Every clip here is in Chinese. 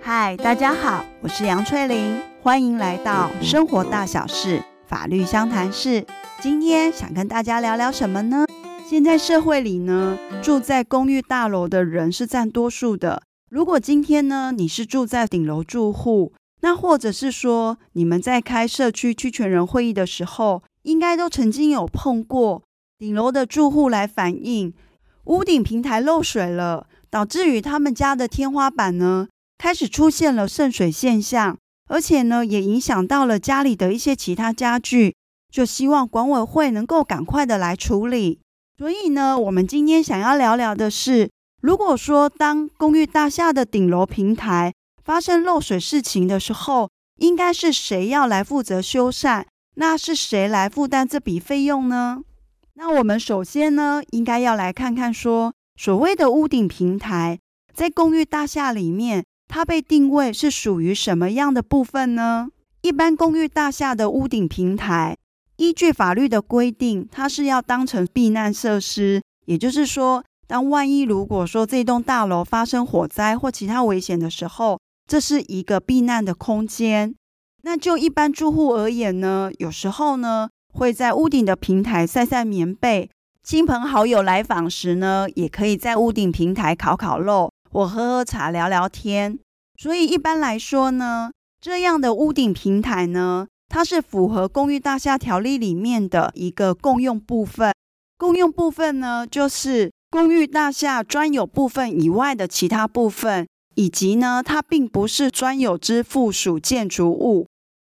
嗨，大家好，我是杨翠玲，欢迎来到生活大小事法律相谈室。今天想跟大家聊聊什么呢？现在社会里呢，住在公寓大楼的人是占多数的。如果今天呢，你是住在顶楼住户，那或者是说你们在开社区区权人会议的时候，应该都曾经有碰过顶楼的住户来反映，屋顶平台漏水了，导致于他们家的天花板呢，开始出现了渗水现象，而且呢，也影响到了家里的一些其他家具，就希望管委会能够赶快的来处理。所以呢，我们今天想要聊聊的是，如果说当公寓大厦的顶楼平台发生漏水事情的时候，应该是谁要来负责修缮？那是谁来负担这笔费用呢？那我们首先呢，应该要来看看说，所谓的屋顶平台，在公寓大厦里面，它被定位是属于什么样的部分呢？一般公寓大厦的屋顶平台，依据法律的规定，它是要当成避难设施，也就是说，当万一如果说这栋大楼发生火灾或其他危险的时候，这是一个避难的空间。那就一般住户而言呢，有时候呢会在屋顶的平台晒晒棉被，亲朋好友来访时呢，也可以在屋顶平台烤烤肉或喝喝茶聊聊天。所以一般来说呢，这样的屋顶平台呢，它是符合公寓大厦条例里面的一个共用部分。共用部分呢，就是公寓大厦专有部分以外的其他部分，以及呢，它并不是专有之附属建筑物。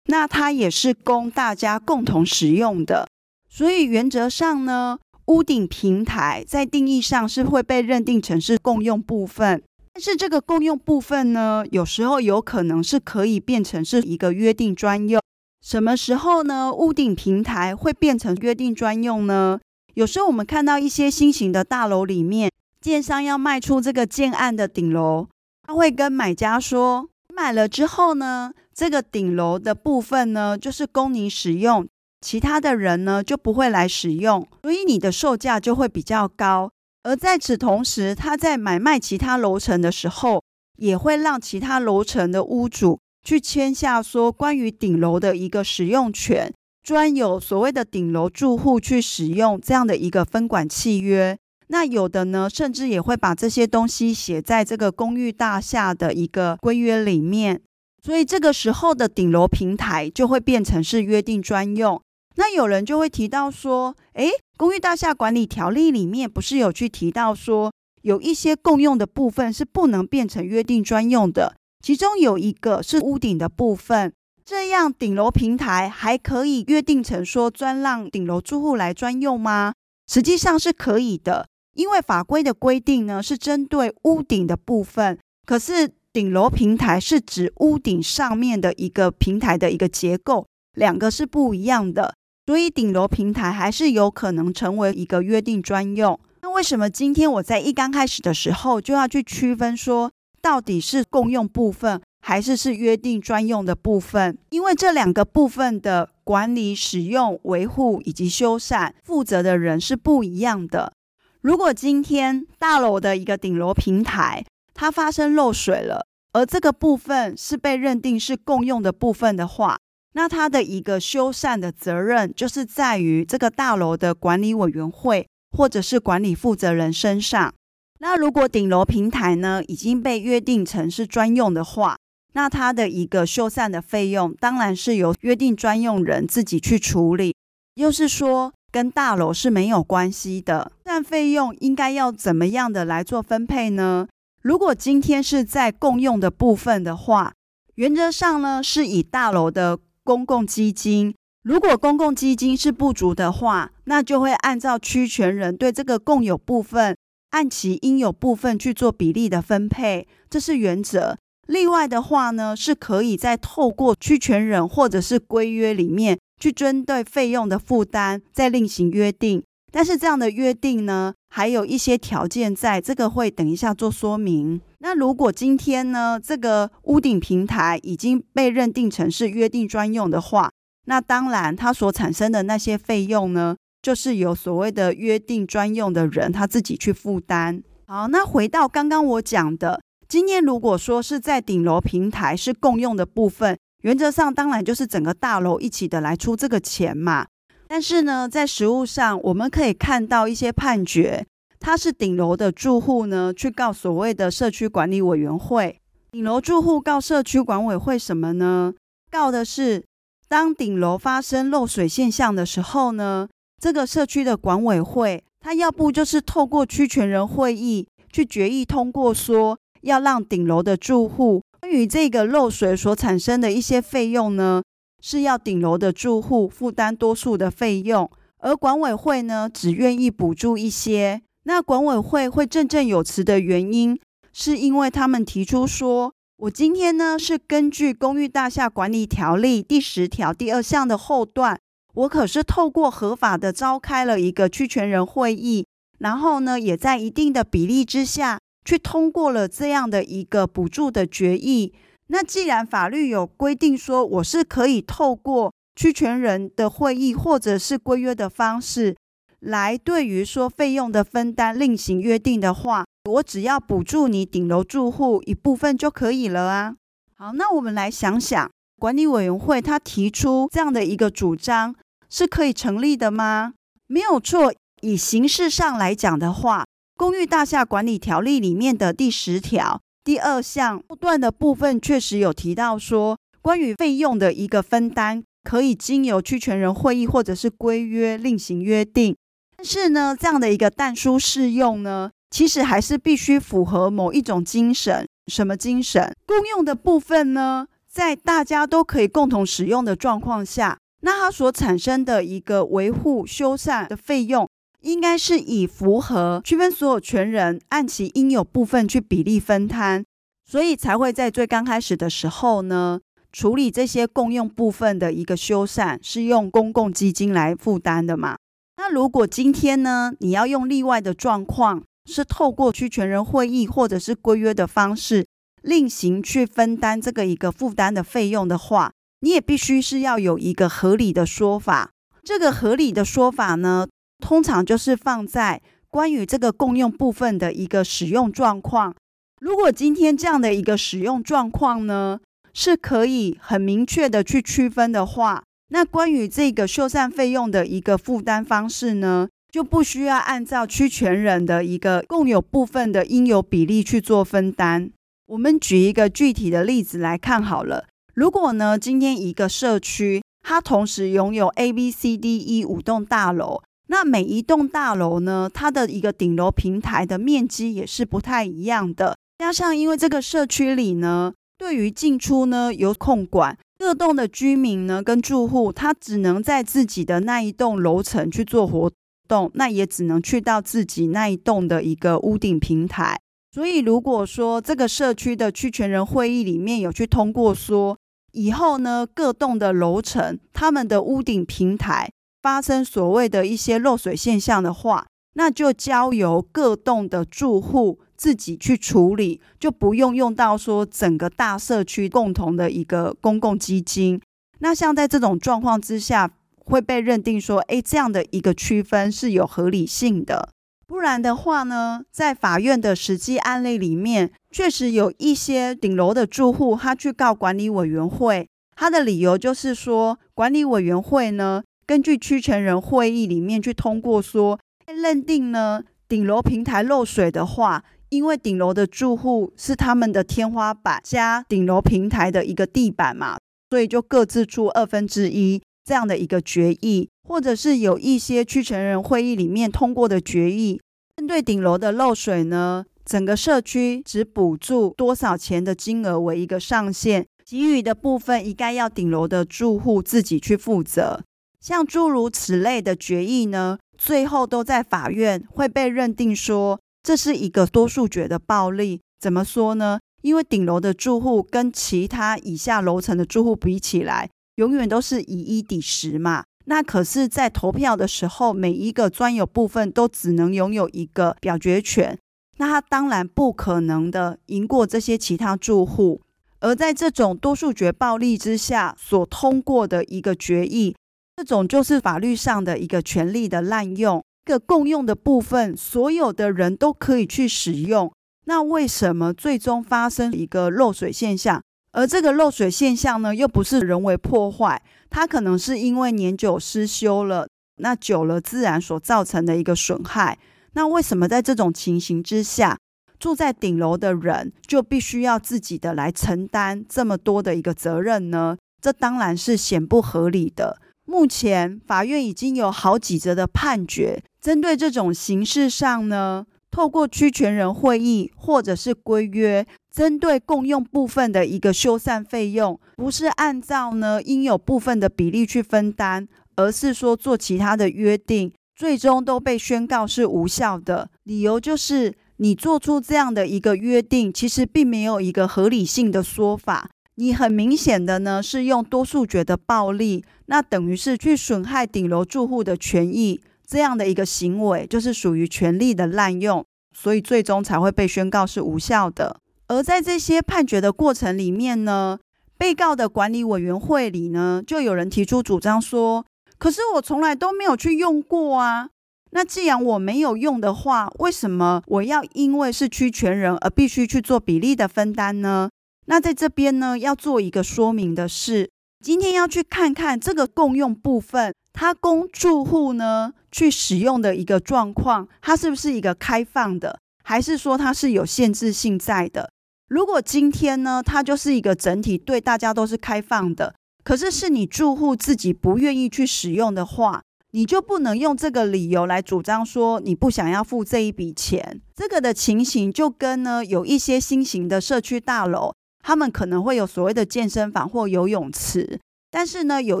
那它也是供大家共同使用的，所以原则上呢，屋顶平台在定义上是会被认定成是共用部分。但是这个共用部分呢，有时候有可能是可以变成是一个约定专用。什么时候呢？屋顶平台会变成约定专用呢？有时候我们看到一些新型的大楼里面，建商要卖出这个建案的顶楼，他会跟买家说，买了之后呢，这个顶楼的部分呢，就是供你使用，其他的人呢就不会来使用，所以你的售价就会比较高。而在此同时，他在买卖其他楼层的时候，也会让其他楼层的屋主去签下说关于顶楼的一个使用权，专有所谓的顶楼住户去使用这样的一个分管契约。那有的呢，甚至也会把这些东西写在这个公寓大厦的一个规约里面。所以这个时候的顶楼平台就会变成是约定专用。那有人就会提到说，诶，公寓大厦管理条例里面不是有去提到说，有一些共用的部分是不能变成约定专用的，其中有一个是屋顶的部分。这样顶楼平台还可以约定成说专让顶楼住户来专用吗？实际上是可以的，因为法规的规定呢是针对屋顶的部分，可是。顶楼平台是指屋顶上面的一个平台的一个结构，两个是不一样的，所以顶楼平台还是有可能成为一个约定专用。那为什么今天我在一刚开始的时候就要去区分说，到底是共用部分还是是约定专用的部分？因为这两个部分的管理、使用、维护以及修缮负责的人是不一样的。如果今天大楼的一个顶楼平台，它发生漏水了，而这个部分是被认定是共用的部分的话，那它的一个修缮的责任就是在于这个大楼的管理委员会或者是管理负责人身上。那如果顶楼平台呢已经被约定成是专用的话，那它的一个修缮的费用当然是由约定专用人自己去处理，又是说跟大楼是没有关系的。但费用应该要怎么样的来做分配呢？如果今天是在共用的部分的话，原则上呢是以大楼的公共基金。如果公共基金是不足的话，那就会按照区权人对这个共有部分按其应有部分去做比例的分配，这是原则。例外的话呢，是可以再透过区权人或者是规约里面去针对费用的负担再另行约定。但是这样的约定呢，还有一些条件在，这个会等一下做说明。那如果今天呢，这个屋顶平台已经被认定成是约定专用的话，那当然它所产生的那些费用呢，就是由所谓的约定专用的人他自己去负担。好，那回到刚刚我讲的，今天如果说是在顶楼平台是共用的部分，原则上当然就是整个大楼一起的来出这个钱嘛。但是呢，在实务上，我们可以看到一些判决，它是顶楼的住户呢去告所谓的社区管理委员会，顶楼住户告社区管委会什么呢？告的是当顶楼发生漏水现象的时候呢，这个社区的管委会。他要不就是透过区权人会议去决议通过，说要让顶楼的住户关于这个漏水所产生的一些费用呢，是要顶楼的住户负担多数的费用，而管委会呢只愿意补助一些。那管委会会振振有词的原因，是因为他们提出说，我今天呢是根据《公寓大厦管理条例》第十条第二项的后段。我可是透过合法的召开了一个区权人会议，然后呢，也在一定的比例之下去通过了这样的一个补助的决议。那既然法律有规定说我是可以透过区权人的会议或者是规约的方式来对于说费用的分担另行约定的话，我只要补助你顶楼住户一部分就可以了啊。好，那我们来想想，管理委员会他提出这样的一个主张。是可以成立的吗？没有错。以形式上来讲的话，《公寓大厦管理条例》里面的第十条第二项后段的部分确实有提到说，关于费用的一个分担，可以经由区权人会议或者是规约另行约定。但是呢，这样的一个但书适用呢，其实还是必须符合某一种精神。什么精神？共用的部分呢，在大家都可以共同使用的状况下。那它所产生的一个维护修缮的费用，应该是以符合区分所有权人按其应有部分去比例分摊，所以才会在最刚开始的时候呢，处理这些共用部分的一个修缮是用公共基金来负担的嘛。那如果今天呢，你要用例外的状况，是透过区权人会议或者是规约的方式另行去分担这个一个负担的费用的话，你也必须是要有一个合理的说法。这个合理的说法呢，通常就是放在关于这个共用部分的一个使用状况。如果今天这样的一个使用状况呢，是可以很明确的去区分的话，那关于这个修缮费用的一个负担方式呢，就不需要按照区权人的一个共有部分的应有比例去做分担。我们举一个具体的例子来看好了。如果呢，今天一个社区它同时拥有 A、B、C、D、E 五栋大楼，那每一栋大楼呢，它的一个顶楼平台的面积也是不太一样的。加上因为这个社区里呢，对于进出呢有控管，各栋的居民呢跟住户，他只能在自己的那一栋楼层去做活动，那也只能去到自己那一栋的一个屋顶平台。所以如果说这个社区的区权人会议里面有去通过说，以后呢，各栋的楼层，他们的屋顶平台发生所谓的一些漏水现象的话，那就交由各栋的住户自己去处理，就不用用到说整个大社区共同的一个公共基金。那像在这种状况之下，会被认定说，诶，这样的一个区分是有合理性的。不然的话呢，在法院的实际案例里面，确实有一些顶楼的住户，他去告管理委员会，他的理由就是说，管理委员会呢，根据区权人会议里面去通过说，认定呢，顶楼平台漏水的话，因为顶楼的住户是他们的天花板加顶楼平台的一个地板嘛，所以就各自出二分之一这样的一个决议。或者是有一些区权人会议里面通过的决议，针对顶楼的漏水呢，整个社区只补助多少钱的金额为一个上限，给予的部分应该要顶楼的住户自己去负责。像诸如此类的决议呢，最后都在法院会被认定说，这是一个多数决的暴力。怎么说呢？因为顶楼的住户跟其他以下楼层的住户比起来，永远都是以一抵十嘛。那可是，在投票的时候，每一个专有部分都只能拥有一个表决权，那他当然不可能的赢过这些其他住户。而在这种多数决暴力之下所通过的一个决议，这种就是法律上的一个权利的滥用。一个共用的部分，所有的人都可以去使用。那为什么最终发生一个漏水现象？而这个漏水现象呢，又不是人为破坏，它可能是因为年久失修了，那久了自然所造成的一个损害。那为什么在这种情形之下，住在顶楼的人就必须要自己的来承担这么多的一个责任呢？这当然是显不合理的。目前法院已经有好几则的判决，针对这种形式上呢，透过区权人会议或者是规约，针对共用部分的一个修缮费用，不是按照呢应有部分的比例去分担，而是说做其他的约定，最终都被宣告是无效的。理由就是你做出这样的一个约定，其实并没有一个合理性的说法。你很明显的呢，是用多数决的暴力，那等于是去损害顶楼住户的权益，这样的一个行为就是属于权力的滥用，所以最终才会被宣告是无效的。而在这些判决的过程里面呢，被告的管理委员会里呢，就有人提出主张说，可是我从来都没有去用过啊。那既然我没有用的话，为什么我要因为是区权人而必须去做比例的分担呢？那在这边呢，要做一个说明的是，今天要去看看这个共用部分，它供住户呢去使用的一个状况，它是不是一个开放的，还是说它是有限制性在的？如果今天呢，它就是一个整体对大家都是开放的，可是是你住户自己不愿意去使用的话，你就不能用这个理由来主张说你不想要付这一笔钱。这个的情形就跟呢有一些新型的社区大楼。他们可能会有所谓的健身房或游泳池，但是呢，有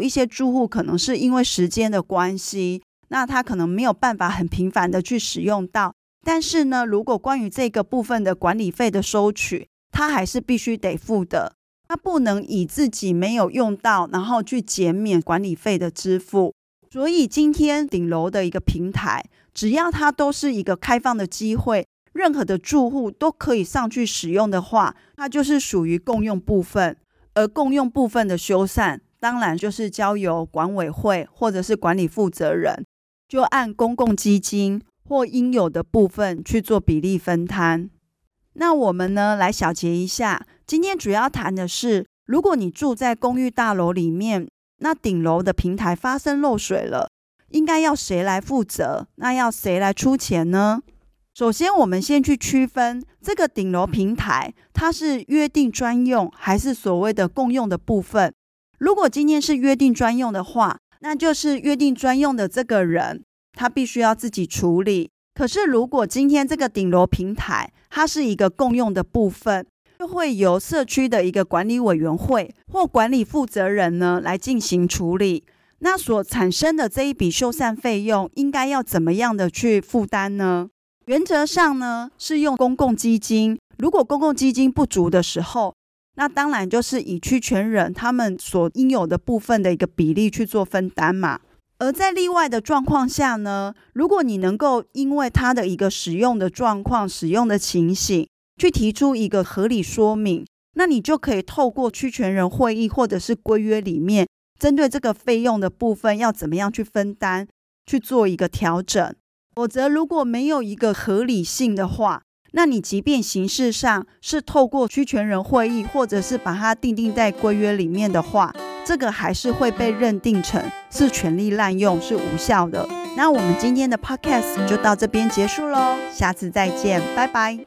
一些住户可能是因为时间的关系，那他可能没有办法很频繁的去使用到。但是呢，如果关于这个部分的管理费的收取，他还是必须得付的。他不能以自己没有用到，然后去减免管理费的支付。所以今天顶楼的一个平台，只要它都是一个开放的机会。任何的住户都可以上去使用的话，它就是属于共用部分。而共用部分的修缮，当然就是交由管委会或者是管理负责人，就按公共基金或应有的部分去做比例分摊。那我们呢，来小结一下，今天主要谈的是，如果你住在公寓大楼里面，那顶楼的平台发生漏水了，应该要谁来负责？那要谁来出钱呢？首先，我们先去区分这个顶楼平台，它是约定专用还是所谓的共用的部分。如果今天是约定专用的话，那就是约定专用的这个人，他必须要自己处理。可是，如果今天这个顶楼平台它是一个共用的部分，就会由社区的一个管理委员会或管理负责人呢来进行处理。那所产生的这一笔修缮费用，应该要怎么样的去负担呢？原则上呢，是用公共基金。如果公共基金不足的时候，那当然就是以区权人他们所应有的部分的一个比例去做分担嘛。而在例外的状况下呢，如果你能够因为它的一个使用的状况、使用的情形，去提出一个合理说明，那你就可以透过区权人会议或者是规约里面，针对这个费用的部分要怎么样去分担，去做一个调整。否则，如果没有一个合理性的话，那你即便形式上是透过区权人会议，或者是把它订定在规约里面的话，这个还是会被认定成是权力滥用，是无效的。那我们今天的 podcast 就到这边结束喽，下次再见，拜拜。